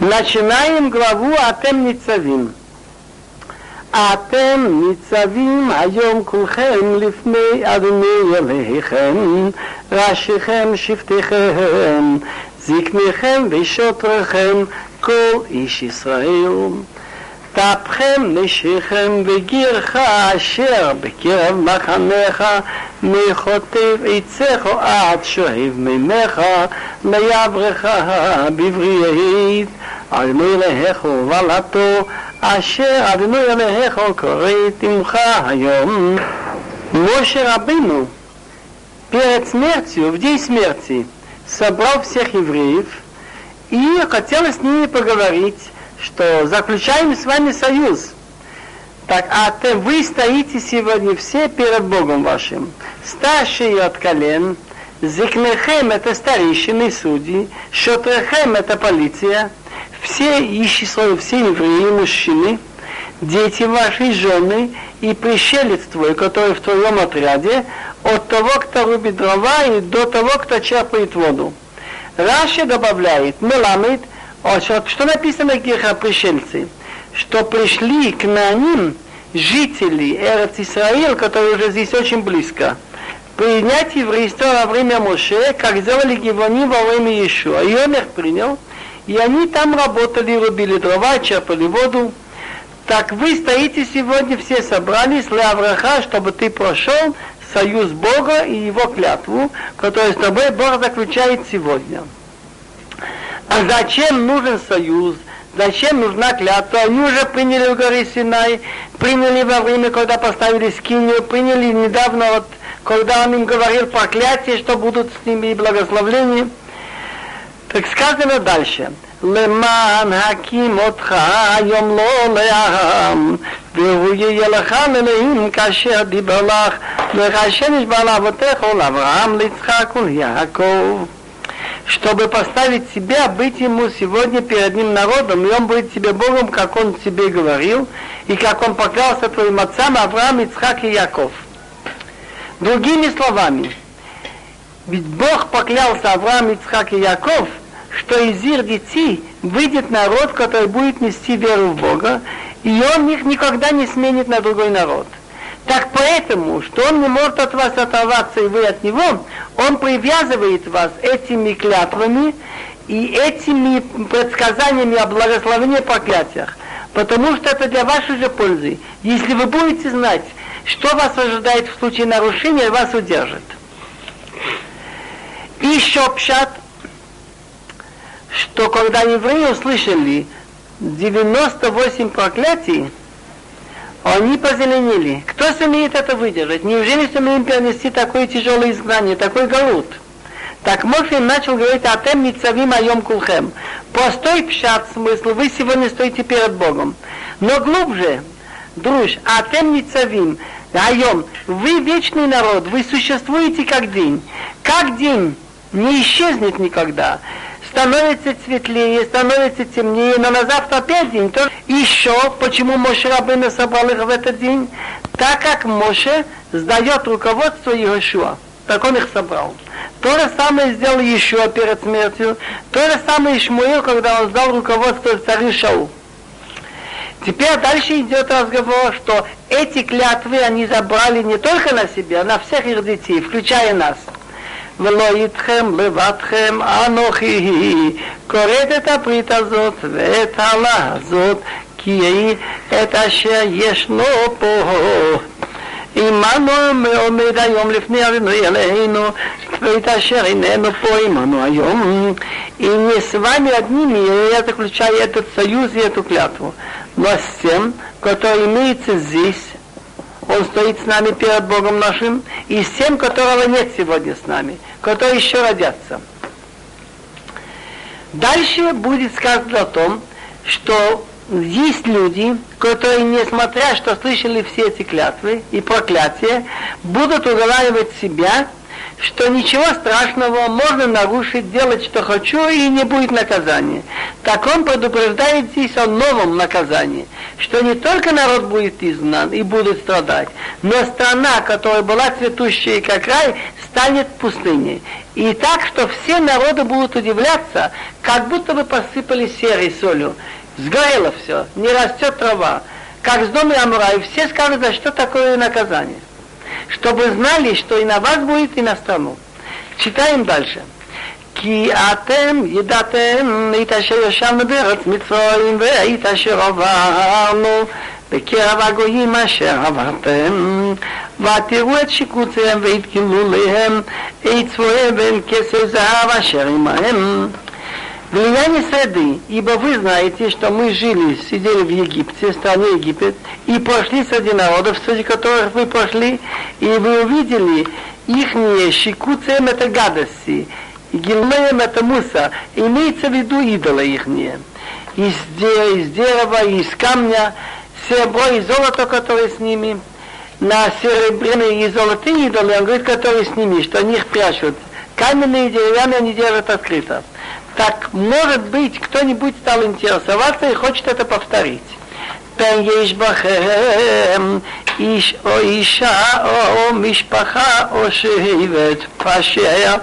Начинаем главу Атем Ницавим. אתם ניצבים היום כולכם לפני אדוני אלוהיכם, ראשיכם, שבטיכם, זקניכם ושוטריכם, כל איש ישראל. תפכם נשיכם וגירך אשר בקרב מחניך מחוטב עציך עד שואב מימיך ליברך בבריאית על מלך ובלתו אשר אדוני אלוהיך קוראת עמך היום. Моше Рабыну перед смертью, в день смерти, собрал всех евреев и хотел с ними поговорить что заключаем с вами союз. Так, а ты, вы стоите сегодня все перед Богом вашим. Старшие от колен, Зикнехем это старейшины судьи, Шотрехем это полиция, все ищи все евреи, мужчины, дети ваши, жены и пришелец твой, который в твоем отряде, от того, кто рубит дрова, и до того, кто черпает воду. Раши добавляет, меламит, что написано в пришельцы? Что пришли к ним жители Эрц Исраил, которые уже здесь очень близко, принять еврейство во время Моше, как сделали Гивани во время Иешуа. И он их принял, и они там работали, рубили дрова, черпали воду. Так вы стоите сегодня, все собрались, Лавраха, чтобы ты прошел союз Бога и его клятву, которую с тобой Бог заключает сегодня. А зачем нужен союз? Зачем нужна клятва? Они уже приняли в горе Синай, приняли во время, когда поставили скинию, приняли недавно, вот, когда он им говорил проклятие, что будут с ними и благословления. Так сказано дальше. למען הקים אותך היום לא לעם, והוא יהיה לך לאלוהים כאשר דיבר לך, וכאשר נשבע לאבותיך ולאברהם, ליצחק וליעקב. чтобы поставить себя, быть ему сегодня перед ним народом, и он будет тебе Богом, как он тебе говорил, и как он поклялся твоим отцам Авраам, Ицхак и Яков. Другими словами, ведь Бог поклялся Авраам, Ицхак и Яков, что из их детей выйдет народ, который будет нести веру в Бога, и он их никогда не сменит на другой народ – так поэтому, что он не может от вас оторваться, и вы от него, он привязывает вас этими клятвами и этими предсказаниями о благословении проклятиях. Потому что это для вашей же пользы. Если вы будете знать, что вас ожидает в случае нарушения, вас удержит. И еще пшат, что когда евреи услышали 98 проклятий, они позеленели. Кто сумеет это выдержать? Неужели сумеем перенести такое тяжелое изгнание, такой галут? Так Моше начал говорить «Атем ницавим айом кулхем». Простой пшат смысл, вы сегодня стоите перед Богом. Но глубже, друж, «Атем ницавим айом». Вы вечный народ, вы существуете как день. Как день не исчезнет никогда становится светлее, становится темнее, но на завтра опять день. То еще, почему Моше Рабына собрал их в этот день? Так как Моше сдает руководство Иешуа. Так он их собрал. То же самое сделал Иешуа перед смертью. То же самое Ишмуил, когда он сдал руководство царю Шау. Теперь дальше идет разговор, что эти клятвы они забрали не только на себя, а на всех их детей, включая нас. ולא איתכם לבדכם אנוכי כורת את הברית הזאת ואת העלה הזאת כי את אשר ישנו פה עמנו עומד היום לפני אדוני אלינו ואת אשר איננו פה עמנו היום и не с вами одними я заключаю этот союз и эту клятву но с тем, который имеется здесь он стоит с нами перед Богом нашим, и с тем, которого нет сегодня с нами, которые еще родятся. Дальше будет сказано о том, что есть люди, которые, несмотря что слышали все эти клятвы и проклятия, будут уговаривать себя, что ничего страшного, можно нарушить, делать, что хочу, и не будет наказания. Так он предупреждает здесь о новом наказании, что не только народ будет изгнан и будет страдать, но страна, которая была цветущей как рай, станет пустыней. И так, что все народы будут удивляться, как будто бы посыпали серой солью. Сгорело все, не растет трава. Как с дома Амура, и все скажут, за что такое наказание Чтобы знали, что и на вас будет, и на страну. Читаем дальше. כי אתם ידעתם את אשר ישבנו בארץ מצרים ואת אשר עברנו בקרב הגויים אשר עברתם ותראו את שיקוציהם והתגלו להם את צבועיהם ואין כסף זהב אשר עמהם Влияние среды, ибо вы знаете, что мы жили, сидели в Египте, стране Египет, и пошли среди народов, среди которых вы пошли, и вы увидели их щекуцем это гадости, и гилмеем это муса, имеется в виду идолы их из, из дерева, из камня, серебро и золото, которые с ними, на серебряные и золотые идолы, он говорит, которые с ними, что они их прячут. Каменные и деревянные они держат открыто. Так, может быть, кто-нибудь стал интересоваться и хочет это повторить. פן יש בכם איש או אישה או משפחה או שבט פשע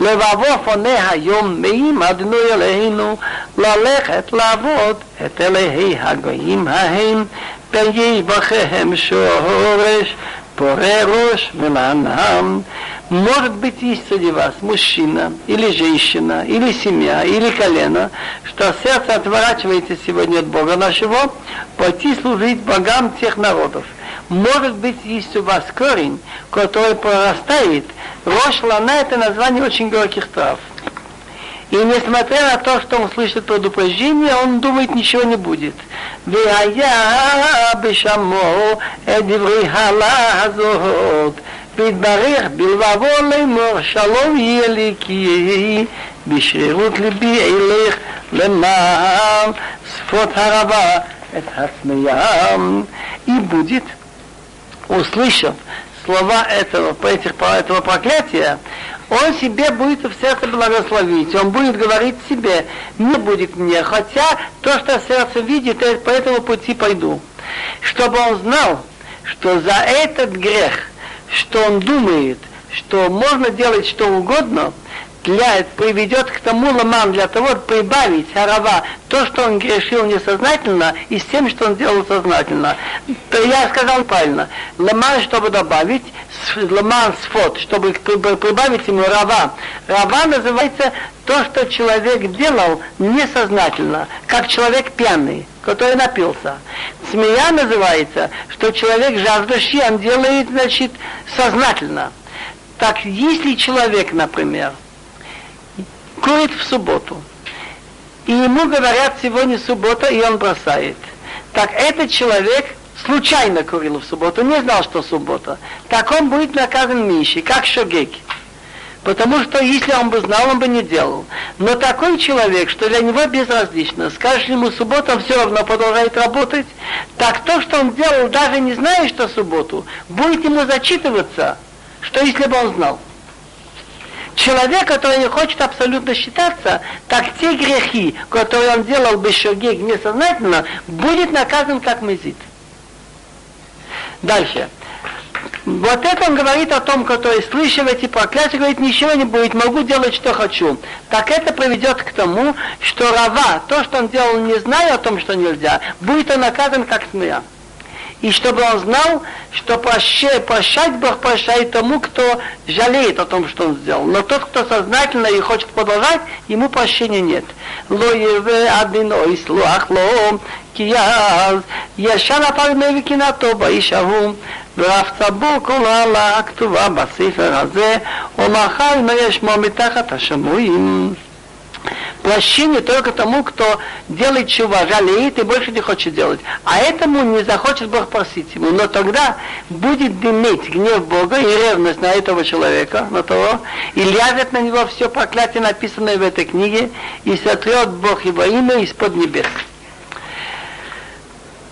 לבבו פונה היום מעם אדנו אלינו ללכת לעבוד את אלוהי הגויים ההם פן יש בכם שורש פורה ראש ולענם Может быть, есть среди вас мужчина, или женщина, или семья, или колено, что сердце отворачивается сегодня от Бога нашего, пойти служить богам тех народов. Может быть, есть у вас корень, который прорастает. Рош лана – это название очень горьких трав. И несмотря на то, что он слышит предупреждение, он думает, ничего не будет. והיה בשמו את דברי הלה הזאת והתברך בלבבו לאמור שלום יהיה לי כי יהי בשרירות ליבי אלך למען שפות הרבה את הצמאם и будет, услышав слова этого, этих, этого проклятия, он себе будет в сердце благословить, он будет говорить себе, не будет мне, хотя то, что сердце видит, я по этому пути пойду. Чтобы он знал, что за этот грех, что он думает, что можно делать что угодно, для, приведет к тому ламан, для того, чтобы прибавить арава то, что он грешил несознательно, и с тем, что он делал сознательно. То я сказал правильно. Ламан, чтобы добавить, ламан сфот, чтобы прибавить ему рава. Рава называется то, что человек делал несознательно, как человек пьяный, который напился. Смея называется, что человек жаждущий, он делает, значит, сознательно. Так, если человек, например, курит в субботу, и ему говорят, сегодня суббота, и он бросает. Так этот человек случайно курил в субботу, не знал, что суббота. Так он будет наказан меньше, как шогек. Потому что если он бы знал, он бы не делал. Но такой человек, что для него безразлично, скажешь ему суббота, все равно продолжает работать, так то, что он делал, даже не зная, что субботу, будет ему зачитываться, что если бы он знал. Человек, который не хочет абсолютно считаться, так те грехи, которые он делал бы шогег несознательно, будет наказан как мезит. Дальше. Вот это он говорит о том, который, слышал эти проклятия, говорит, ничего не будет, могу делать, что хочу. Так это приведет к тому, что Рава, то, что он делал, не зная о том, что нельзя, будет он наказан как смея и чтобы он знал, что прощать, прощать Бог прощает тому, кто жалеет о том, что он сделал. Но тот, кто сознательно и хочет продолжать, ему прощения нет. Ло еве один ой слуах ло, כי אז ישן הפר מבקינתו באיש ההוא ואף צבור כל העלה הכתובה בספר הזה ומאחר אם יש שמו מתחת השמועים Прощение только тому, кто делает чува, жалеет и больше не хочет делать. А этому не захочет Бог просить ему. Но тогда будет дымить гнев Бога и ревность на этого человека, на того, и ляжет на него все проклятие, написанное в этой книге, и сотрет Бог его имя из-под небес.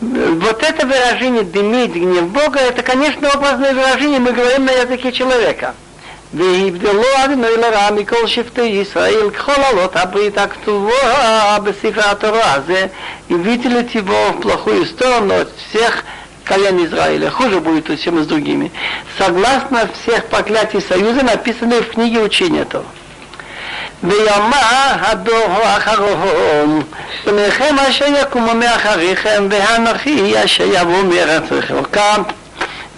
Вот это выражение «дымить гнев Бога» это, конечно, образное выражение, мы говорим на языке человека – והבדלו אדוני לרע מכל שבטי ישראל ככל עלות הברית הכתובה בספר התורה הזה הבאתי לטבעו в плохую сторону от всех колен Израиля. Хуже будет, чем с другими. Согласно всех проклятий Союза, написанных в книге учения Тора. ויאמר הדור האחרון, פניכם אשר יקומו מאחריכם, והנוכי אשר יבוא מארץ רחוקה.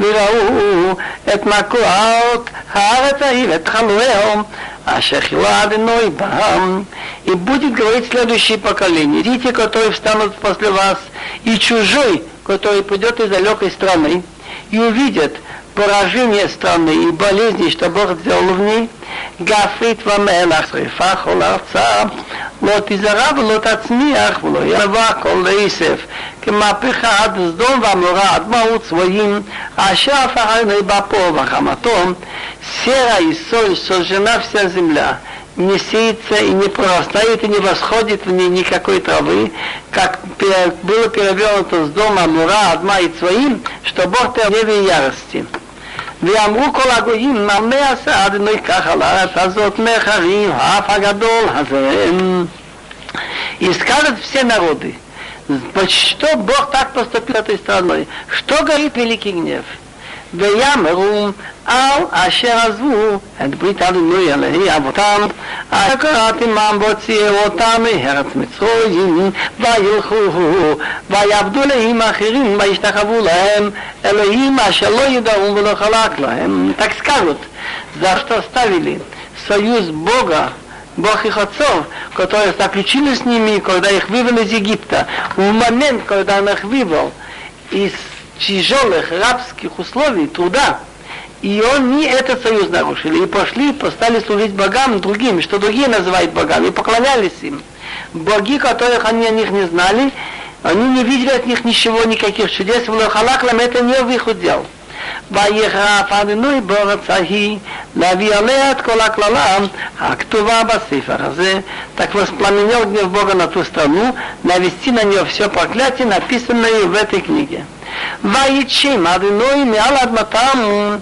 וראו את מכות הארץ ההיא ואת חלואיהם, אשר חילה אדינוי бам. И будет говорить следующее поколение, дети, которые встанут после вас, и чужой, который придет из далекой страны, и увидят поражение страны и болезни, что Бог сделал в ней, גפרית ומלח, שריפה כל ארצה, לא תזרע ולא תצמיח ולא ירבה כל לעשף, כמהפכה עד סדום ועמורה עד מעות צבועים, אשר הפכנו בפה וחמתו, сера и соль сожжена вся земля, не сеется и не прорастает и не восходит в ней никакой травы, как было перевернуто с дома Мура, Адма и Цвоим, что Бог в ярости. ואמרו כל הגויים, מה עשה אדוני כך על הארץ הזאת מחרים, האף הגדול הזה. И скажут все народы, что Бог так поступил этой страной, что горит великий гнев. ויאמרו על אשר עזבו את ברית אדוני אלוהי אבותם, אשר קראתי מעם והוציאו אותם מארץ מצרים, וילכו ויעבדו אלוהים אחרים וישתחוו להם, אלוהים אשר לא ידעו ולא חלק להם. Так скажут, за что оставили союз Бога Бог их отцов, которые заключили с ними, когда их вывели из Египта. В момент, когда он их вывел из тяжелых рабских условий, труда, и они этот союз нарушили, и пошли, стали служить богам другим, что другие называют богами, и поклонялись им. Боги, которых они о них не знали, они не видели от них ничего, никаких чудес, в Лохалаклам это не в их удел. ויחרף הנינוי בארץ ההיא, להביא עליה את כל הקללה הכתובה בספר הזה. Так воспламенил гнев Бога на ту страну, навести на нее все проклятие, написанное в этой книге. ויצ'ים הדינוי מעל אדמתם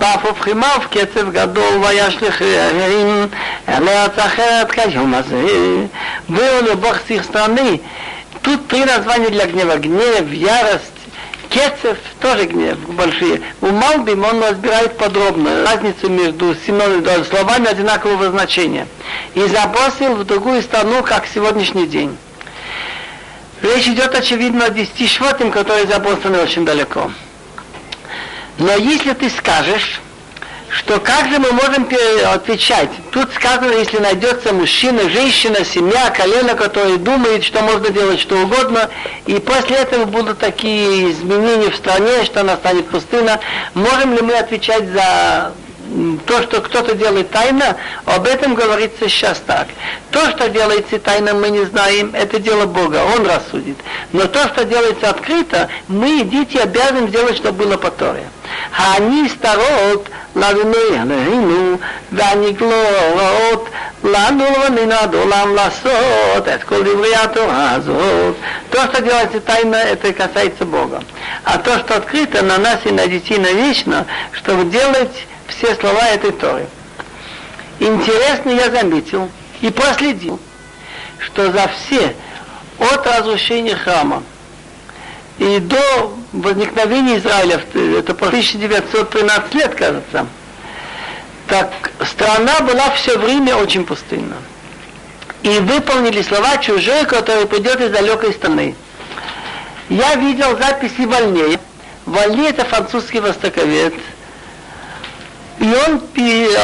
ואף הופכימיו קצב גדול וישליך רעים אל ארץ אחרת כיום הזה. והוא לבוך סכסטרני. Тут три названия для гнева. Гнев, ярость, Кецев тоже гнев большие. У Малбим он разбирает подробно разницу между синонимами, словами одинакового значения. И забросил в другую страну, как сегодняшний день. Речь идет, очевидно, о десяти швотим, которые забросаны очень далеко. Но если ты скажешь, что как же мы можем отвечать? Тут сказано, если найдется мужчина, женщина, семья, колено, который думает, что можно делать что угодно, и после этого будут такие изменения в стране, что она станет пустына, можем ли мы отвечать за то, что кто-то делает тайно, об этом говорится сейчас так. То, что делается тайно, мы не знаем, это дело Бога, Он рассудит. Но то, что делается открыто, мы, дети, обязаны сделать, чтобы было по Торе. העני סתרות לאדוני אלוהינו, והנגלו הוראות לנו ולנד עולם לעשות את כל דברי התורה הזאת. То, что делается тайно, это касается Бога. А то, что открыто, на нас и на детей навечно, чтобы делать все слова этой Торы. Интересно я заметил и проследил, что за все от разрушения храма и до возникновения Израиля, это по 1913 лет, кажется, так страна была все время очень пустынна. И выполнили слова чужой, который придет из далекой страны. Я видел записи Вольнея. Вольней это французский востоковед. И он,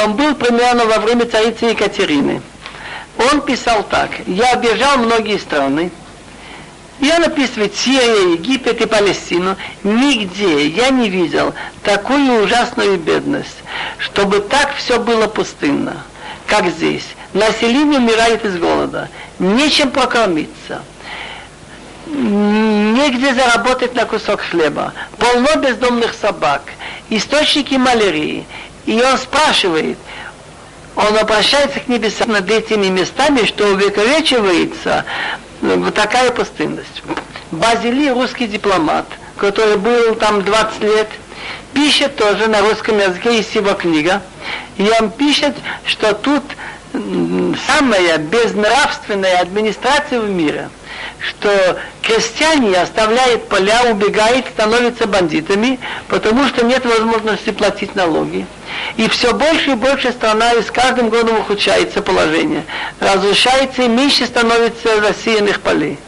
он был примерно во время царицы Екатерины. Он писал так. Я обижал многие страны, и он описывает Египет и Палестину. Нигде я не видел такую ужасную бедность, чтобы так все было пустынно, как здесь. Население умирает из голода, нечем прокормиться, негде заработать на кусок хлеба, полно бездомных собак, источники малярии. И он спрашивает, он обращается к небесам над этими местами, что увековечивается вот такая пустынность. Базили, русский дипломат, который был там 20 лет, пишет тоже на русском языке, есть его книга, И он пишет, что тут самая безнравственная администрация в мире, что крестьяне оставляют поля, убегают, становятся бандитами, потому что нет возможности платить налоги. И все больше и больше страна, и с каждым годом ухудшается положение. Разрушается и меньше становится засеянных полей.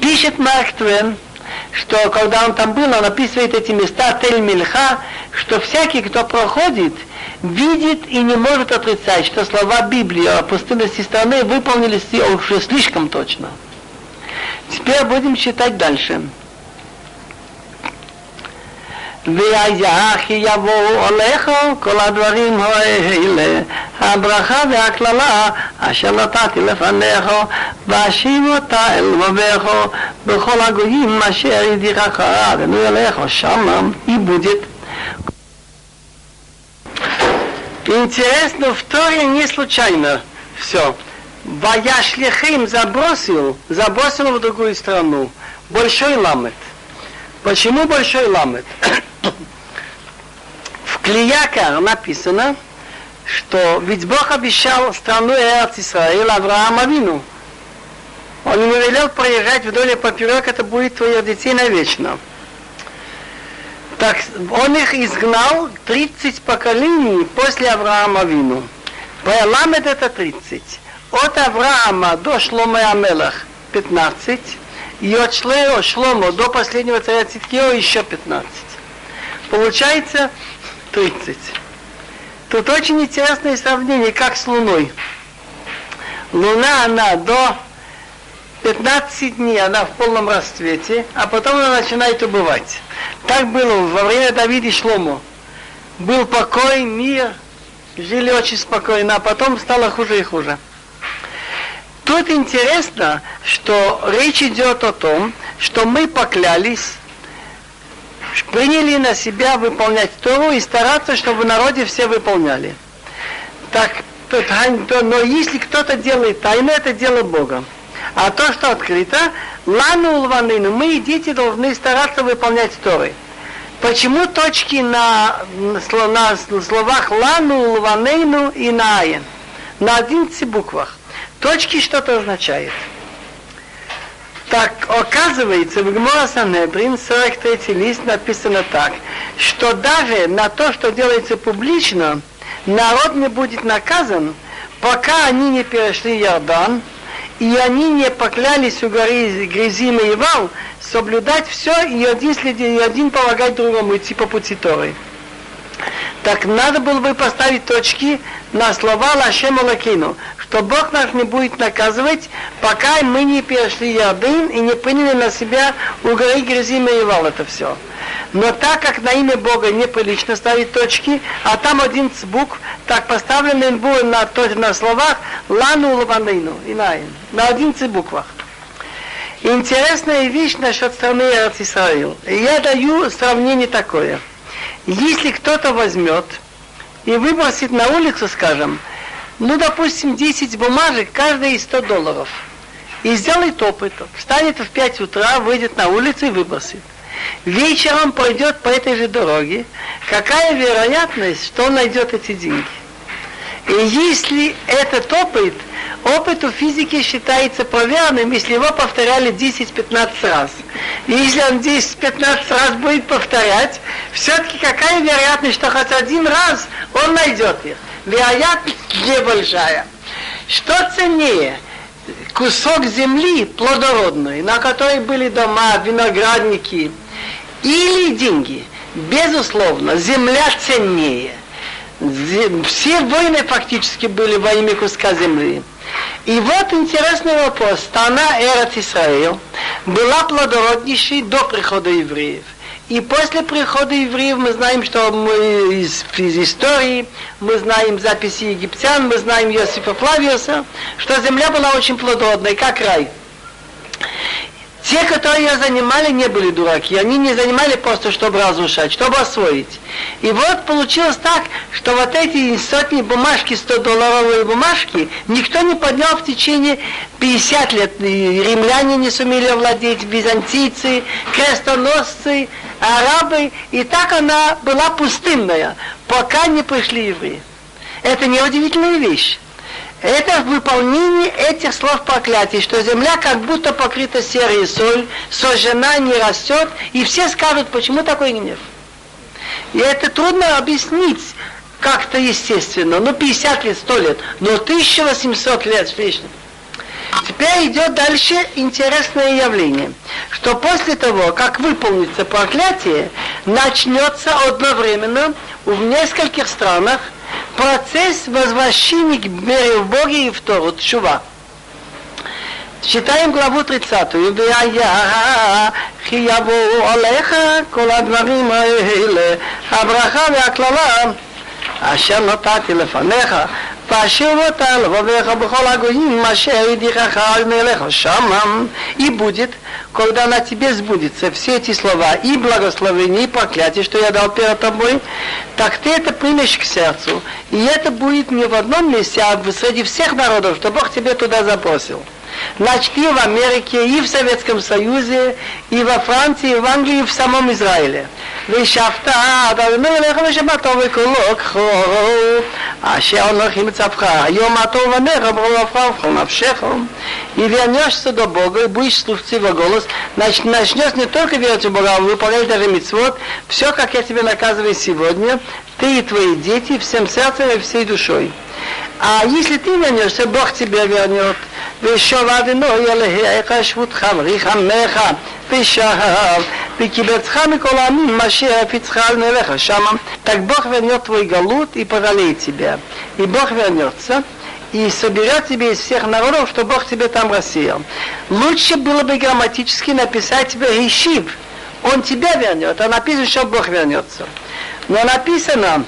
Пишет Марк Твен, что когда он там был, он описывает эти места Тель-Мильха, что всякий, кто проходит, видит и не может отрицать, что слова Библии о пустынности страны выполнились уже слишком точно. Теперь будем читать дальше. והיה כי יבואו עליך כל הדברים האלה, הברכה והקללה אשר נתתי לפניך, ואשיב אותה אל לבביך בכל הגויים אשר ידיחך אדוני אליך, שמה и будет. Интересно, в Торе не случайно все. Ваяшлихим забросил, забросил в другую страну. Большой ламет. Почему большой ламет? В Клиякар написано, что ведь Бог обещал страну Эрц Исраил Авраам Авину. Он ему велел проезжать вдоль и поперек, это будет твоих детей навечно. Так он их изгнал 30 поколений после Авраама Авину. Ламед это 30. От Авраама до Шлома Амелах 15. И от Шлео Шломо до последнего царя Циткио еще 15. Получается 30. Тут очень интересное сравнение, как с Луной. Луна, она до 15 дней, она в полном расцвете, а потом она начинает убывать. Так было во время Давида и Шлому. Был покой, мир, жили очень спокойно, а потом стало хуже и хуже. Тут интересно, что речь идет о том, что мы поклялись, приняли на себя выполнять Тору и стараться, чтобы в народе все выполняли. Так, но если кто-то делает тайно, это дело Бога. А то, что открыто, лану улванину, мы и дети должны стараться выполнять Торы. Почему точки на, на словах лану, улванину и на айн? На 11 буквах. Точки что-то означает. Так, оказывается, в Гмора Санедрин, 43 лист, написано так, что даже на то, что делается публично, народ не будет наказан, пока они не перешли Иордан, и они не поклялись у горы Грязима и Вал соблюдать все и один, следи, и один помогать другому идти по пути Торы. Так надо было бы поставить точки на слова Лашем Лакину, что Бог нас не будет наказывать, пока мы не перешли Ярдын и не приняли на себя у горы Грязима и это все. Но так как на имя Бога неприлично ставить точки, а там один букв, так поставлены будет на, на словах Лану Лаванейну, Инаин, на 11 буквах. Интересная вещь насчет страны Израиль. Я даю сравнение такое. Если кто-то возьмет и выбросит на улицу, скажем, ну, допустим, 10 бумажек, каждая из 100 долларов, и сделает опыт, встанет в 5 утра, выйдет на улицу и выбросит вечером пойдет по этой же дороге, какая вероятность, что он найдет эти деньги? И если этот опыт, опыт у физики считается проверенным, если его повторяли 10-15 раз. И если он 10-15 раз будет повторять, все-таки какая вероятность, что хоть один раз он найдет их? Вероятность небольшая. Что ценнее? Кусок земли плодородный, на которой были дома, виноградники, или деньги. Безусловно, земля ценнее. Все войны фактически были во имя куска земли. И вот интересный вопрос. Страна Эрат Исраил была плодороднейшей до прихода евреев. И после прихода евреев мы знаем, что мы из, из истории, мы знаем записи египтян, мы знаем Иосифа Флавиуса, что земля была очень плодородной, как рай. Те, которые ее занимали, не были дураки. Они не занимали просто, чтобы разрушать, чтобы освоить. И вот получилось так, что вот эти сотни бумажки, 100-долларовые бумажки, никто не поднял в течение 50 лет. И римляне не сумели овладеть, византийцы, крестоносцы, арабы. И так она была пустынная, пока не пришли евреи. Это неудивительная вещь. Это выполнение этих слов проклятий, что земля как будто покрыта серой соль, сожжена, не растет, и все скажут, почему такой гнев. И это трудно объяснить как-то естественно, ну 50 лет, 100 лет, но 1800 лет с лишним. Теперь идет дальше интересное явление, что после того, как выполнится проклятие, начнется одновременно в нескольких странах процесс возвращения к вере в Бога и в Тору, чува. Читаем главу 30. והיה כי יבואו עליך כל הדברים האלה, הברכה והקללה אשר נתתי לפניך Пошел вот Алвовеха Бхолагуин Машеидихахаль а Мелеха Шамам. И будет, когда на тебе сбудется все эти слова и благословение, и проклятие, что я дал перед тобой, так ты это примешь к сердцу. И это будет не в одном месте, а среди всех народов, что Бог тебе туда запросил. Значит, и в Америке, и в Советском Союзе, и во Франции, и в Англии, и в самом Израиле. ושפטת אדוני אליך ושמעתו וקולו אשר אנוכי מצווך היום מה טוב עניך ברובך ובכל נפשך и вернешься до Бога, и будешь слушать Его голос, значит, начнешь не только верить в Бога, а выполнять даже митцвот, все, как я тебе наказываю сегодня, ты и твои дети всем сердцем и всей душой. А если ты вернешься, Бог тебя вернет. ושוב אדינוי אלוהיך שבותך וריחמך ושב וקיבצך מכל העמים אשר הפיצך על נעליך שמה. Так Бог вернет твой галут и параллель тебя. И Бог вернется и соберет тебе из всех народов, что Бог тебе там рассеял. Лучше было бы грамматически написать тебе Ишив. Он тебя вернет, а написано, что Бог вернется. Но написано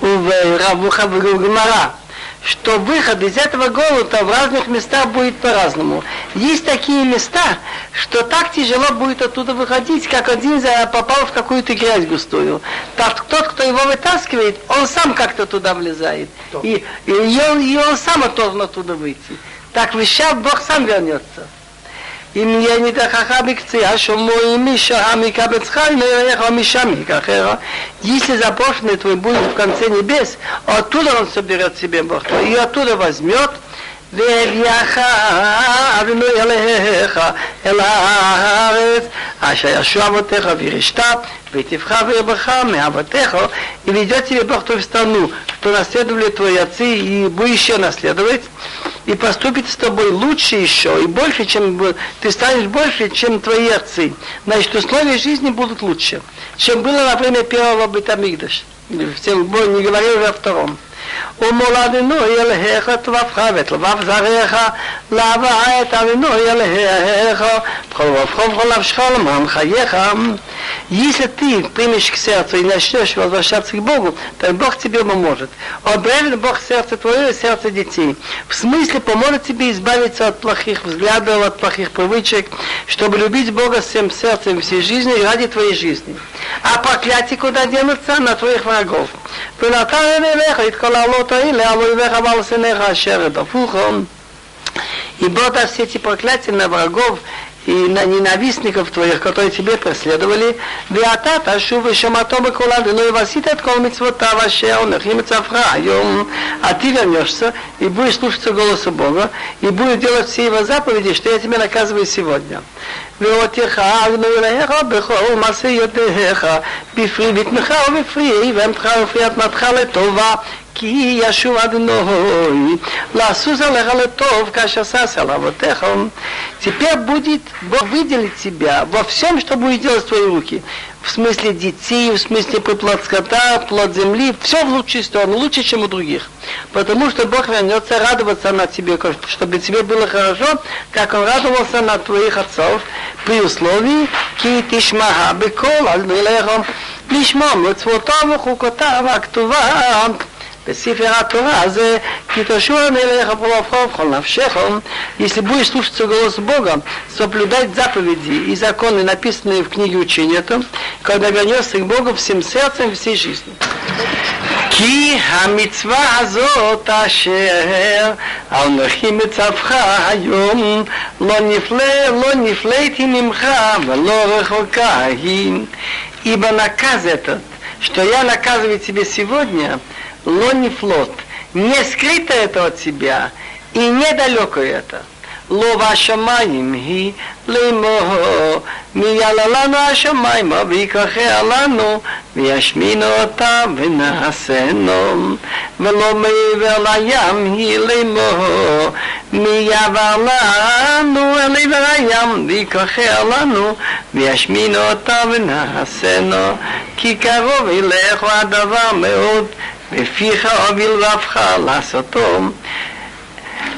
в Равуха в Гмара, что выход из этого голода в разных местах будет по-разному. Есть такие места, что так тяжело будет оттуда выходить, как один попал в какую-то грязь густую. Так тот, кто его вытаскивает, он сам как-то туда влезает. И, и, он, и он сам должен оттуда выйти. Так вещав Бог сам вернется. אם יהיה נידחך בקציעה שומעים משם יקבצך נערך משם ייקחך. Если запрошенный твой будет в конце небес, оттуда он соберет себе Бог твой, и оттуда возьмет, והביאך אבינו אליך אל הארץ אשר ישו אבותיך וירשת ותבחר וירבך מאבותיך и ведет тебе Бог твою страну, что наследовали твои отцы и будешь еще наследовать, и поступит с тобой лучше еще и больше, чем ты станешь больше, чем твои отцы. Значит, условия жизни будут лучше, чем было во время первого Бетамигдаш. Не говорил уже о втором. ומולדנו ילהיך טבבך ואת לבב זרעך להבא את אבינו ילהיך בכל לבבך ובכל נפשך למען חייך Если ты примешь к сердцу и начнешь возвращаться к Богу, то Бог тебе поможет. Обрежет Бог сердце твое и сердце детей. В смысле поможет тебе избавиться от плохих взглядов, от плохих привычек, чтобы любить Бога всем сердцем всей жизни и ради твоей жизни. А проклятие куда денутся? На твоих врагов. ונתן אליך את כל העלות האלה, על אויביך ועל שנאיך אשר ידפוכם. И было все эти проклятия на врагов и на ненавистников твоих, которые тебе преследовали, ואתה תשוב ושמעתו בקול אדוני ועשית את כל מצוותיו אשר הולכים מצווך היום. А ты вернешься и будешь слушаться голоса Бога, и будешь делать все его заповеди, что я тебе наказываю сегодня. ואותיך אדוני אליך בכל מעשה ידיך, בפרי בטנך ובפרי, ועמתך ופרי אדמתך לטובה, כי ישוב אדוני, לעשוס עליך לטוב, כאשר שש על אבותיך. Теперь будет Бог выделить тебя во всем, что будет делать твои руки. В смысле детей, в смысле плод скота, плод земли, все в лучшую сторону, лучше, чем у других. Потому что Бог вернется радоваться на тебе, чтобы тебе было хорошо, как Он радовался на твоих отцов, при условии, ки тишмаха бекол аль лишмам, лецвотав, хукотав, актував, בספר התורה זה כי תשוע נלך ולבחור בכל навшехом, если будешь слушаться голос Бога, соблюдать заповеди и законы, написанные в книге учения, то, когда вернешься к Богу всем сердцем, всей жизнью. כי המצווה הזאת אשר על נכי מצבך היום לא נפלא, לא נפלאתי ממך ולא רחוקה היא. Ибо наказ этот, что я наказываю тебе сегодня, лонифлот, не скрыто это от тебя и недалеко это. לא בשמיים היא לאמור מי יעלה לנו השמיימה ויקחה לנו וישמינו אותה ונעשינו ולא מעבר לים היא לאמור מי יעבר לנו אל עבר הים ויקחה לנו וישמינו אותה ונעשינו כי קרוב אליך הדבר מאוד ופיך הוביל רבך לעשותו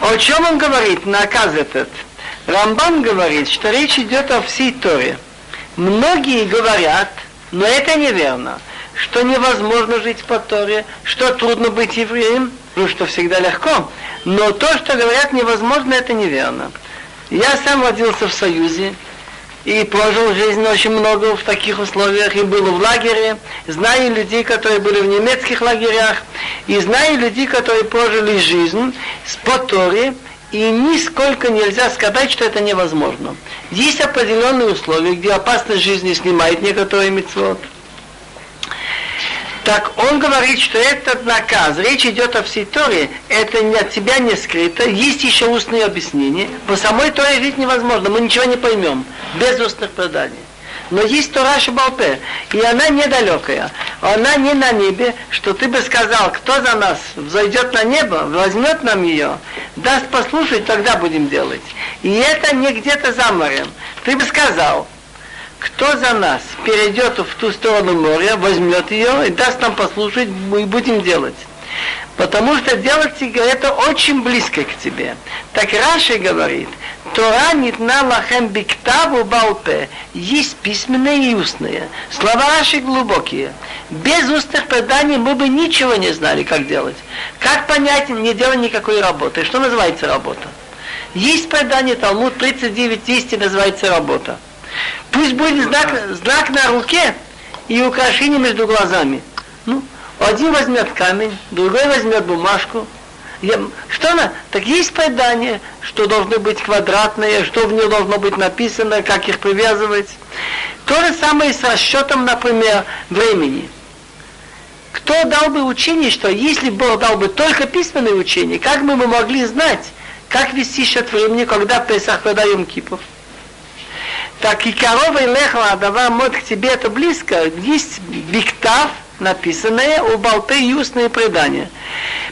О чем он говорит, наказ этот? Рамбан говорит, что речь идет о всей Торе. Многие говорят, но это неверно, что невозможно жить по Торе, что трудно быть евреем, ну что всегда легко. Но то, что говорят невозможно, это неверно. Я сам родился в Союзе, и прожил жизнь очень много в таких условиях, и был в лагере, знаю людей, которые были в немецких лагерях, и знаю людей, которые прожили жизнь с поторе, и нисколько нельзя сказать, что это невозможно. Есть определенные условия, где опасность жизни снимает некоторые мецвод. Так он говорит, что этот наказ, речь идет о всей Торе, это не от тебя не скрыто, есть еще устные объяснения. По самой Торе жить невозможно, мы ничего не поймем, без устных преданий. Но есть Тора Шабалпе, и она недалекая. Она не на небе, что ты бы сказал, кто за нас взойдет на небо, возьмет нам ее, даст послушать, тогда будем делать. И это не где-то за морем. Ты бы сказал, кто за нас перейдет в ту сторону моря, возьмет ее и даст нам послушать, мы будем делать. Потому что делать это очень близко к тебе. Так Раши говорит, Тора нитна лахем биктаву балпе. Есть письменные и устные. Слова Раши глубокие. Без устных преданий мы бы ничего не знали, как делать. Как понять, не делать никакой работы. Что называется работа? Есть предание Талмуд 39 10 называется работа. Пусть будет знак, знак на руке и украшение между глазами. Ну, один возьмет камень, другой возьмет бумажку. Я, что она? Так есть предание, что должны быть квадратные, что в нее должно быть написано, как их привязывать. То же самое с расчетом, например, времени. Кто дал бы учение, что если Бог дал бы только письменное учение, как бы мы могли знать, как вести счет времени, когда Песах продаем Кипов? Так и корова и лехла, давар мод к тебе это близко, есть биктав, написанное у болты и устные предания.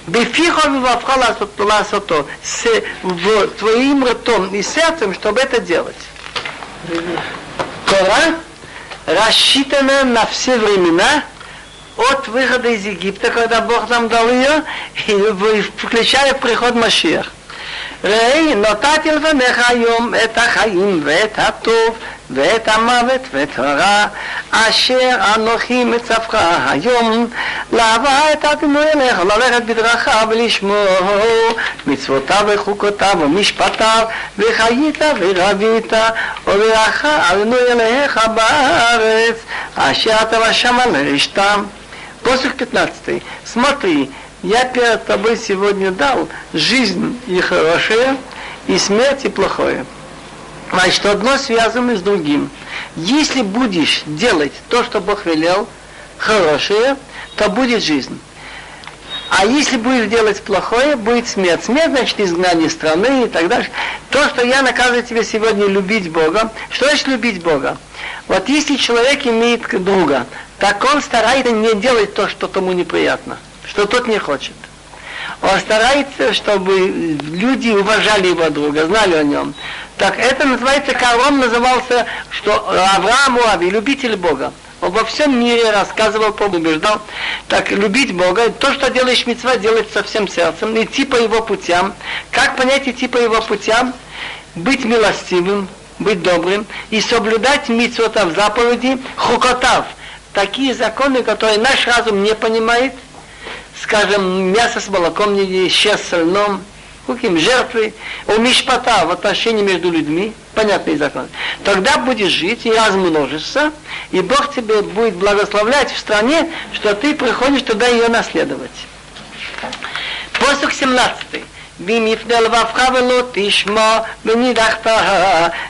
Бефихом ласото, с в твоим ртом и сердцем, чтобы это делать. Тора рассчитана на все времена, от выхода из Египта, когда Бог нам дал ее, и включая приход Машиах. ראי נתתי לבניך היום את החיים ואת הטוב ואת המוות ואת הרע אשר אנוכי מצווך היום לאהבה את אדוני אליך ללכת בדרכיו ולשמור מצוותיו וחוקותיו ומשפטיו וחיית ורבית וברכה אדוני אליך בארץ אשר אתה ושמה לרשתם פוסק 15 סמטרי я перед тобой сегодня дал жизнь и хорошее, и смерть и плохое. Значит, одно связано с другим. Если будешь делать то, что Бог велел, хорошее, то будет жизнь. А если будешь делать плохое, будет смерть. Смерть, значит, изгнание страны и так далее. То, что я наказываю тебе сегодня любить Бога. Что значит любить Бога? Вот если человек имеет друга, так он старается не делать то, что тому неприятно что тот не хочет. Он старается, чтобы люди уважали его друга, знали о нем. Так это называется, как назывался, что Авраам Уави, любитель Бога. Он во всем мире рассказывал, убеждал. Так, любить Бога, то, что делаешь мецва, делать со всем сердцем, идти по его путям. Как понять идти по его путям? Быть милостивым, быть добрым и соблюдать митцвотав заповеди, хукотав. Такие законы, которые наш разум не понимает – скажем, мясо с молоком не есть, щас с льном, каким жертвы, у мишпата в отношении между людьми, понятный закон, тогда будешь жить и размножишься, и Бог тебе будет благословлять в стране, что ты приходишь туда ее наследовать. Посох 17. ואם יפנה לבבך ולא תשמע ונידחת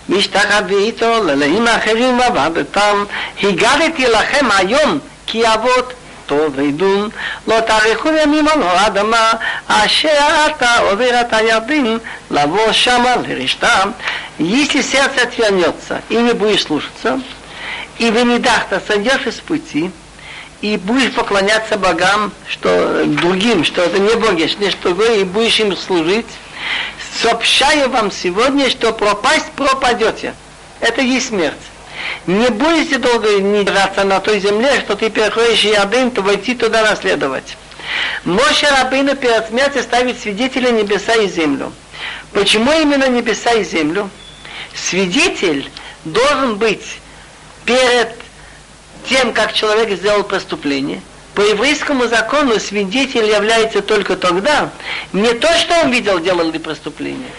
משתחווה איתו ללאים אחרים ועבדתם הגדתי לכם היום כי אבות טוב וידון לא תאריכו ימים על האדמה אשר אתה עובר את הירדין לבוא שמה לרשתה если сердце отвернется и не будешь слушаться и вы не дахта сойдешь из пути и будешь поклоняться богам, что другим, что это не боги, что что вы и будешь им служить, сообщаю вам сегодня, что пропасть пропадете. Это есть смерть. Не будете долго не драться на той земле, что ты переходишь Иордын, то войти туда наследовать. Моше Рабына перед смертью ставит свидетеля небеса и землю. Почему именно небеса и землю? Свидетель должен быть перед тем, как человек сделал преступление, по еврейскому закону свидетель является только тогда, не то, что он видел, делал ли преступление,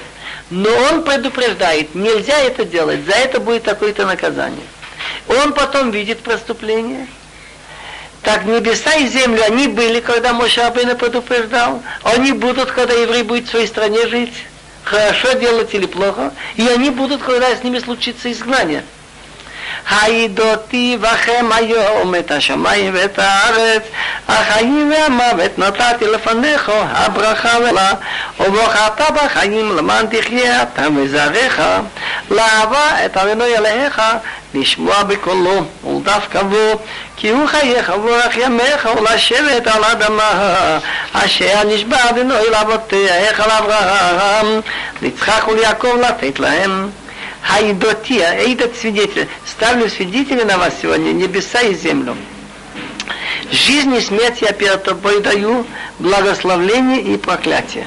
но он предупреждает, нельзя это делать, за это будет такое-то наказание. Он потом видит преступление, так небеса и землю, они были, когда Моше Рабейна предупреждал, они будут, когда еврей будет в своей стране жить, хорошо делать или плохо, и они будут, когда с ними случится изгнание. העידותי בכם היום את השמיים ואת הארץ, החיים והמוות נתתי לפניך, הברכה ולה, וברכת בחיים למען תחיה אתה וזרעך, לאהבה את אבינו אליך, לשמוע בקולו ולדווקא בו, כי הוא חייך ואורך ימיך ולשבת על אדמה, אשר נשבע אבינו אל אבותיך לאברהם, ליצחק וליעקב לתת להם. Хайдотия, этот свидетель. Ставлю свидетеля на вас сегодня, небеса и землю. Жизнь и смерть я перед тобой даю, благословление и проклятие.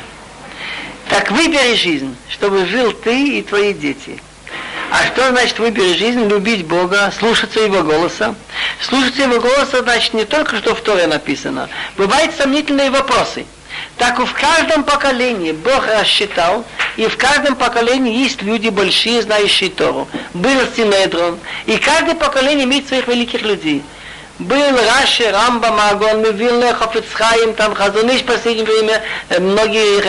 Так выбери жизнь, чтобы жил ты и твои дети. А что значит выбери жизнь? Любить Бога, слушаться Его голоса. Слушаться Его голоса значит не только, что в Торе написано. Бывают сомнительные вопросы – так в каждом поколении Бог рассчитал, и в каждом поколении есть люди большие, знающие Тору. Был Синедрон, и каждое поколение имеет своих великих людей. Был Раши, Рамба, Магон, Мивилне, Хофицхайм, там Хазуныш в последнее время, многие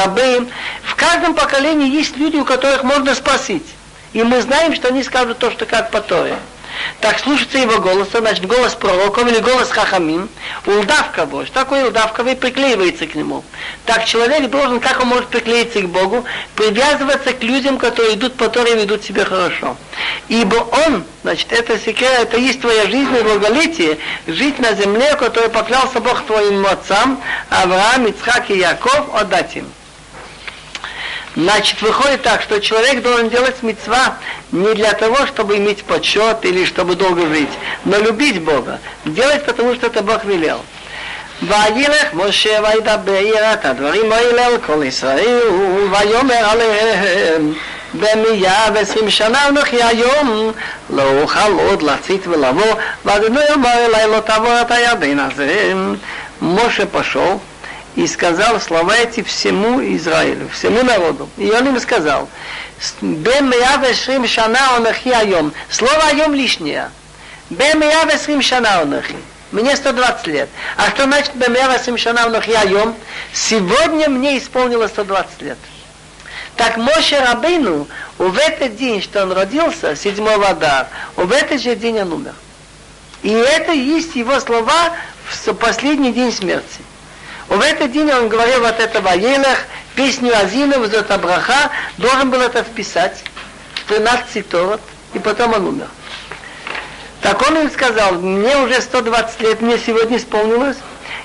рабы. В каждом поколении есть люди, у которых можно спасить. И мы знаем, что они скажут то, что как по Торе. Так слушаться его голоса, значит голос пророков или голос хахамим, улдавка Божь. Такой улдавка и приклеивается к нему. Так человек должен, как он может приклеиться к Богу, привязываться к людям, которые идут по Торе ведут себя хорошо. Ибо он, значит, это секрет, это есть твоя жизнь и благолетие, жить на земле, которую поклялся Бог твоим отцам, Авраам, Ицхак и Яков, отдать им. Значит, выходит так, что человек должен делать мецва не для того, чтобы иметь почет или чтобы долго жить, но любить Бога. Делать, потому что это Бог велел. וילך משה וידבר את הדברים האלה על כל ישראל ויאמר עליהם במייה ועשרים שנה אנוכי היום לא אוכל עוד לצאת ולבוא ואדוני אמר אלי לא תעבור את הירדן הזה משה пошел и сказал слова эти всему Израилю, всему народу. И он им сказал, Бен Меявешрим Шана Онахи Айом. Слово Айом лишнее. Бен Меявешрим Шана Онахи. Мне 120 лет. А что значит Бен Меявешрим Шана Онахи Айом? Сегодня мне исполнилось 120 лет. Так Моше Рабейну, в этот день, что он родился, 7 Адар, в этот же день он умер. И это есть его слова в последний день смерти. В этот день он говорил вот это Ваелах, песню Азинов, за это браха, должен был это вписать, 13 торот, и потом он умер. Так он им сказал, мне уже 120 лет, мне сегодня исполнилось,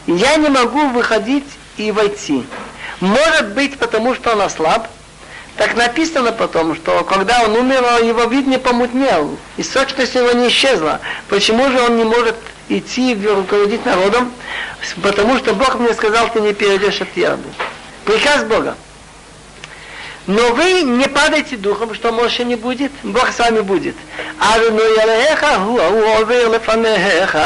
я не могу выходить и войти. Может быть, потому что он ослаб, так написано потом, что когда он умер, его вид не помутнел, и сочность его не исчезла. Почему же он не может идти и руководить народом? Потому что Бог мне сказал, ты не перейдешь от Ярды. Приказ Бога. Но вы не падайте духом, что Моше не будет, Бог с вами будет. А ну ялеха ху הוא עובר לפניך,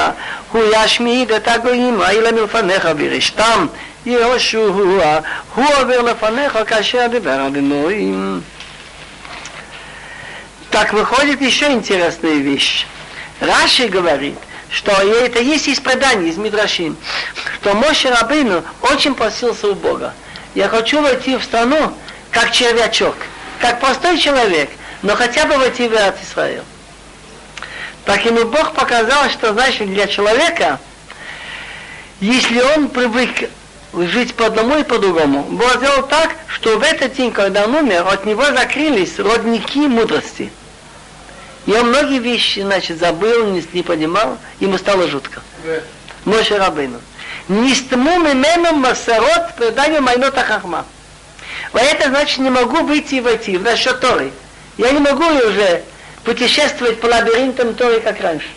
הוא ישמיד את הגויים האלה מלפניך וירשתם יהושע, הוא עובר לפניך כאשר דיבר אדינוים. Так выходит еще интересная вещь. Раши говорит, что это есть из преданий, из Мидрашим, что Моше Рабыну очень просился у Бога. Я хочу войти в страну, как червячок, как простой человек, но хотя бы войти в Израиль. Так ему Бог показал, что значит для человека, если он привык жить по одному и по другому, Бог сделал так, что в этот день, когда он умер, от него закрылись родники мудрости. Он многие вещи, значит, забыл, не, не понимал, ему стало жутко. Моше Рабыну. Нистму мимену масарот предание майнота хахма. А это значит, не могу выйти и войти в насчет Торы. Я не могу уже путешествовать по лабиринтам Торы, как раньше.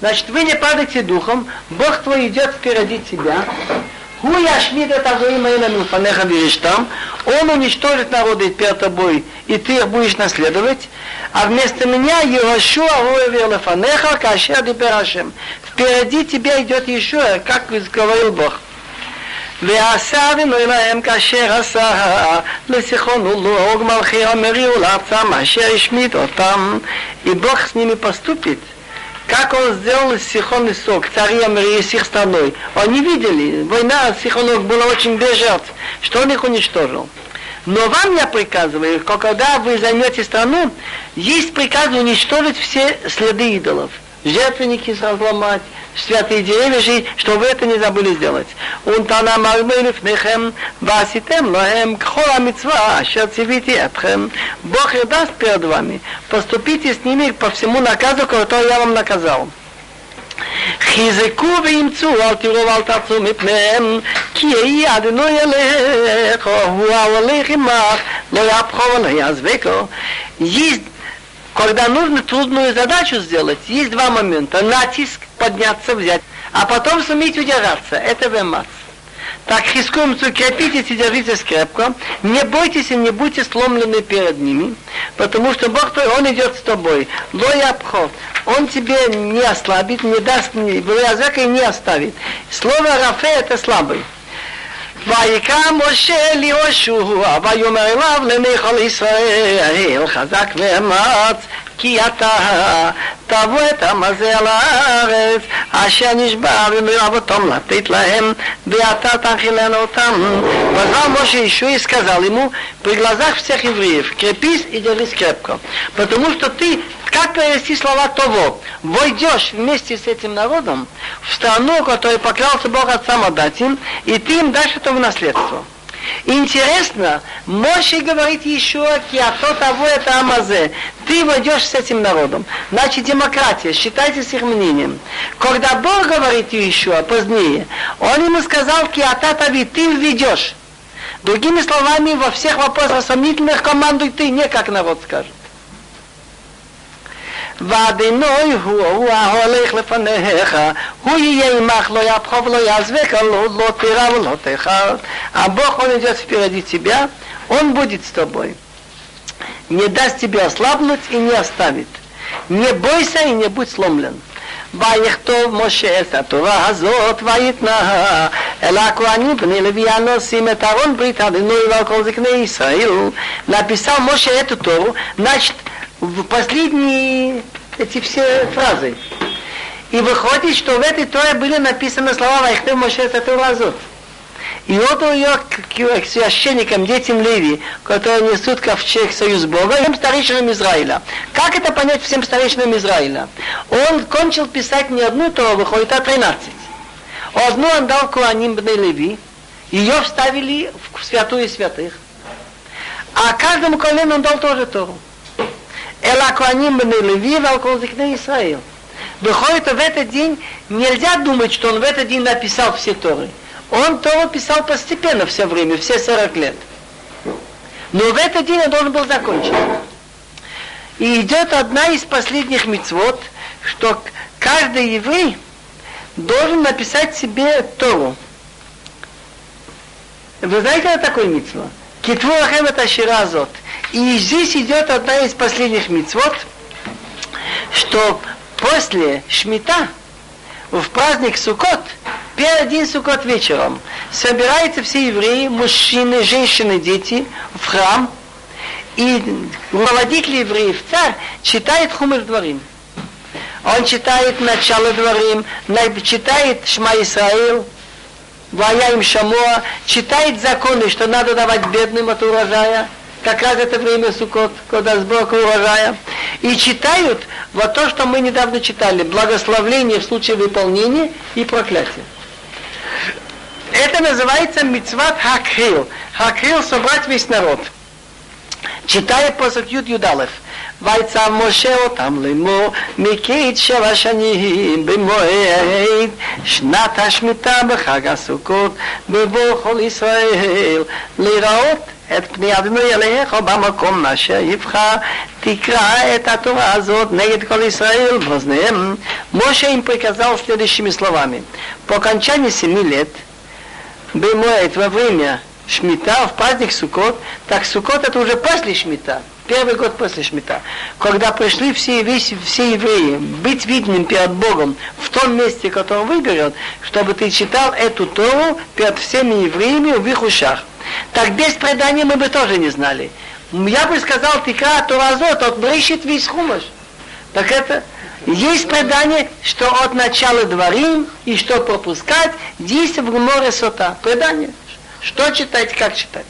Значит, вы не падайте духом, Бог твой идет впереди тебя. Ху яшмид это Агоима Милфанеха там. Он уничтожит народы перед тобой, и ты их будешь наследовать. А вместо меня Йошуа Гуэвер Лафанеха Кашер Диберашем. Впереди тебя идет еще, как говорил Бог. ועשה אבינו אלוהם כאשר עשה לסיחון ולאוג מלכי המרי ולארצם אשר השמיד אותם и Бог с ними поступит как он сделал Сихон и Сок, цари Амрии с страной. Они видели, война Сихонов была очень без что он их уничтожил. Но вам я приказываю, когда вы займете страну, есть приказ уничтожить все следы идолов Жертвенники разломать, святые деревья жить, что вы это не забыли сделать. Унтана мальмелев нехем, васитем лоhem, кхола митцва, ашер цивити этхем. Бог и даст перед вами. Поступите с ними по всему наказу, который я вам наказал. חיזקו ואימצו, אל תראו ואל תעצו מפניהם, כי יהי אדוני אליך, הוא ההולך עמך, לא יהפכו ולא יעזבקו. Есть Когда нужно трудную задачу сделать, есть два момента. Натиск, подняться, взять, а потом суметь удержаться. Это вемац. Так, хискуемцу, крепитесь и держитесь крепко, не бойтесь и не будьте сломлены перед ними, потому что Бог твой, Он идет с тобой. Лоябхо, Он тебе не ослабит, не даст, не, и не оставит. Слово Рафе это слабый. ויקם משה ליהושע, ויאמר אליו למיכל ישראל, חזק ואמץ, כי אתה תבוא את העם הזה על הארץ, אשר נשבע במרבותם לתת להם, ואתה תאכילנו אותם. Позвал Моше еще и сказал ему при глазах всех евреев, крепись и держись крепко, потому что ты как перевести слова того? Войдешь вместе с этим народом в страну, которую поклялся Бог отцам отдать им, и ты им дашь это в наследство. Интересно, Моше говорит еще, киато того это Амазе. Ты войдешь с этим народом. Значит, демократия, считайте с их мнением. Когда Бог говорит еще позднее, он ему сказал, киата тави, ты введешь. Другими словами, во всех вопросах сомнительных командуй ты, не как народ скажет. ועדינוי הוא, הוא ההולך לפניך, הוא יהיה עמך, לא יבחוב, לא יעזבק, לא, לא תירא ולא תחר. А Бог, Он идет впереди тебя, Он будет с тобой. Не даст тебе ослабнуть и не оставит. Не бойся и не будь сломлен. ויכתוב משה את התורה הזאת ויתנה אל הכהנים בני לוי הנושאים את ארון ברית הדינוי ועל כל זקני ישראל. Написал Моше эту Тору, значит, в последние эти все фразы. И выходит, что в этой Торе были написаны слова Вайхтев Моше Татуразот. И вот ее к священникам, детям Леви, которые несут ковчег союз Бога, всем старейшинам Израиля. Как это понять всем старейшинам Израиля? Он кончил писать не одну Тору, выходит, а 13. Одну он дал Куаним Леви, ее вставили в святую святых. А каждому колену он дал тоже Тору. Эла Акуаним бен Леви, Валкол Зикне Исраил. Бехойта в этот день нельзя думать, что он в этот день написал все Торы. Он Тору писал постепенно все время, все 40 лет. Но в этот день он должен был закончить. И идет одна из последних мецвод, что каждый еврей должен написать себе Тору. Вы знаете, это такое митцва? Китву лахем это ширазот. И здесь идет одна из последних мицвод, что после Шмита, в праздник Сукот, первый один Сукот вечером, собираются все евреи, мужчины, женщины, дети в храм, и руководитель евреев, царь, читает Хумер Дворим. Он читает начало Дворим, читает Шма Исраил, Вая им Шамоа, читает законы, что надо давать бедным от урожая, как раз это время Сукот, когда сборка урожая, и читают вот то, что мы недавно читали, благословление в случае выполнения и проклятие. Это называется мицват хакхил. Хакхил собрать весь народ. Читая посох Юд Юдалев. ויצב משה אותם לאמור מקץ שבע שנים במועד שנת השמיטה בחג הסוכות בבוא כל ישראל לראות את פני אדוני אליך במקום אשר יבחר תקרא את התורה הזאת נגד כל ישראל באוזניהם Моше им приказал следующими словами по окончании семи лет Бемоэт во время Шмита, в праздник Сукот, так Сукот это уже после Шмита, первый год после Шмита, когда пришли все, весь, все евреи быть видным перед Богом в том месте, которое он выберет, чтобы ты читал эту Тору перед всеми евреями в их ушах. Так без предания мы бы тоже не знали. Я бы сказал, ты Торазот, от Бришит весь хумаш. Так это есть предание, что от начала дворим и что пропускать, действие в море сота. Предание. Что читать, как читать.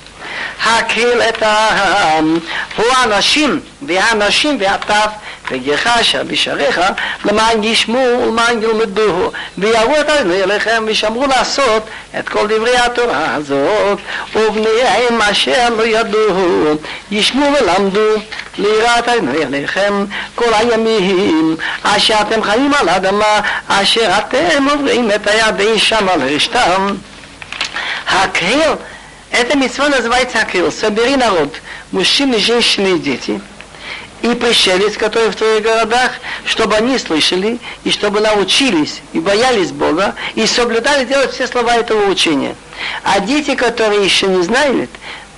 הקהיל את העם. הוא האנשים והאנשים והטף אשר בשעריך למען ישמעו ולמען ילמדוהו ויראו את אדוני אליכם וישמרו לעשות את כל דברי התורה הזאת. ובניהם אשר לא ידעו ישמעו ולמדו ליראת אדוני אליכם כל הימים. אשר אתם חיים על האדמה אשר אתם עוברים את הידי שם על רשתם הקהיל Эта митцва называется Акрил. Собери народ, мужчины, женщины и дети, и пришелец, которые в твоих городах, чтобы они слышали, и чтобы научились, и боялись Бога, и соблюдали делать все слова этого учения. А дети, которые еще не знают,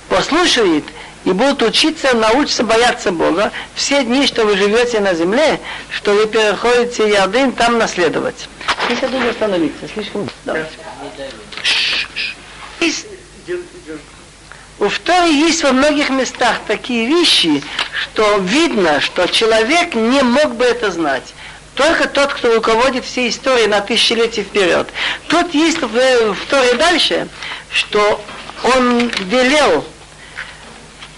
послушают и будут учиться, научиться бояться Бога все дни, что вы живете на земле, что вы переходите Ярдын, там наследовать. Здесь я думаю остановиться. Слишком... Давайте. У Торе есть во многих местах такие вещи, что видно, что человек не мог бы это знать. Только тот, кто руководит всей историей на тысячелетия вперед. Тут есть в, в Торе дальше, что он велел,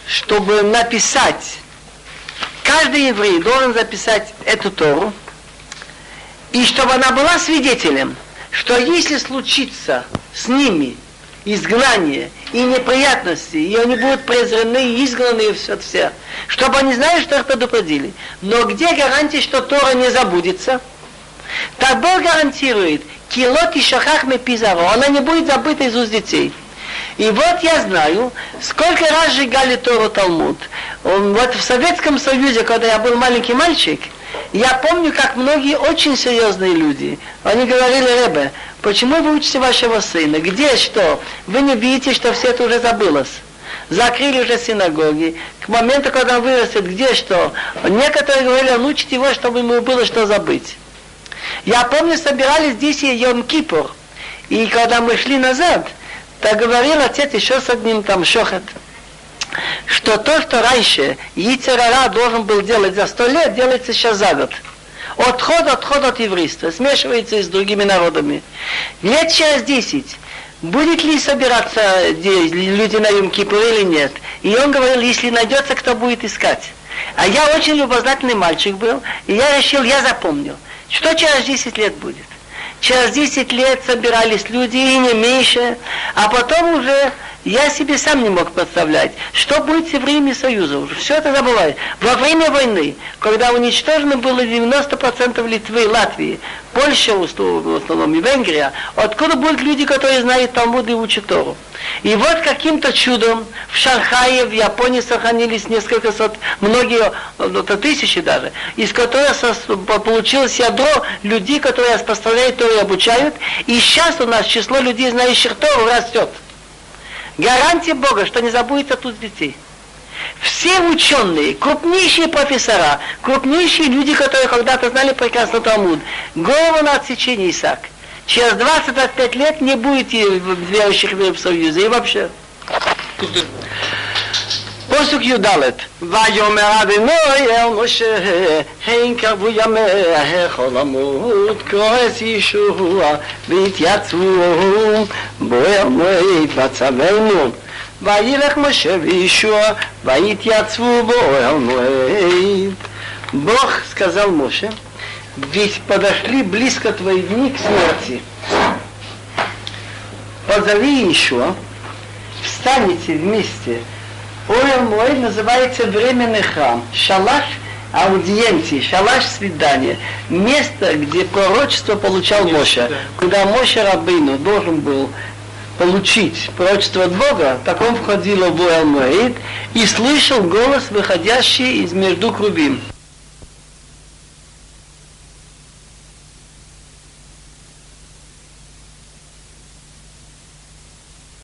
чтобы написать, каждый еврей должен записать эту Тору, и чтобы она была свидетелем, что если случится с ними изгнание и неприятности, и они будут презрены и изгнаны все от всех, чтобы они знали, что их предупредили. Но где гарантия, что Тора не забудется? Так Бог гарантирует, килот и шахах пизаро, она не будет забыта из уст детей. И вот я знаю, сколько раз сжигали Тору Талмуд. Вот в Советском Союзе, когда я был маленький мальчик, я помню, как многие очень серьезные люди, они говорили, Ребе, почему вы учите вашего сына? Где что? Вы не видите, что все это уже забылось? Закрыли уже синагоги. К моменту, когда он вырастет, где что? Некоторые говорили, он его, чтобы ему было что забыть. Я помню, собирались здесь Йом Кипур. И когда мы шли назад, так говорил отец еще с одним там шохет что то, что раньше Яйцерара должен был делать за сто лет, делается сейчас за год. Отход, отход от еврейства, смешивается с другими народами. Лет через десять будет ли собираться люди на Юм или нет. И он говорил, если найдется, кто будет искать. А я очень любознательный мальчик был, и я решил, я запомнил, что через 10 лет будет. Через 10 лет собирались люди, и не меньше, а потом уже я себе сам не мог представлять, что будет с евреями Союза. Уже все это забывает. Во время войны, когда уничтожено было 90% Литвы Латвии, Польша в основном и Венгрия, откуда будут люди, которые знают Талмуд и учат Тору? И вот каким-то чудом в Шанхае, в Японии сохранились несколько сот, многие, это тысячи даже, из которых получилось ядро людей, которые распространяют Тору и обучают. И сейчас у нас число людей, знающих Тору, растет. гарантия Бога, что не забудется тут детей Все ученые, крупнейшие профессора, крупнейшие люди, которые когда-то знали прекрасно Талмуд, голову на отсечение Исаак. Через 25 лет не будет верующих в Союзе и вообще. פוסוק י"ד ויאמר אדינוי אל משה הן קרבו ימיך עולמות כועס ישוע והתייצבו בוער מועד בצוונו וילך משה וישוע והתייצבו באוהל муэйд. Бог сказал Моше, ведь подошли близко твои дни к смерти. Позови еще, встанете вместе Ойл мой называется временный храм. Шалаш аудиенции, шалаш свидания. Место, где пророчество получал Моша. Куда Моша Рабыну должен был получить пророчество от Бога, так он входил в Ойл и слышал голос, выходящий из между крубим.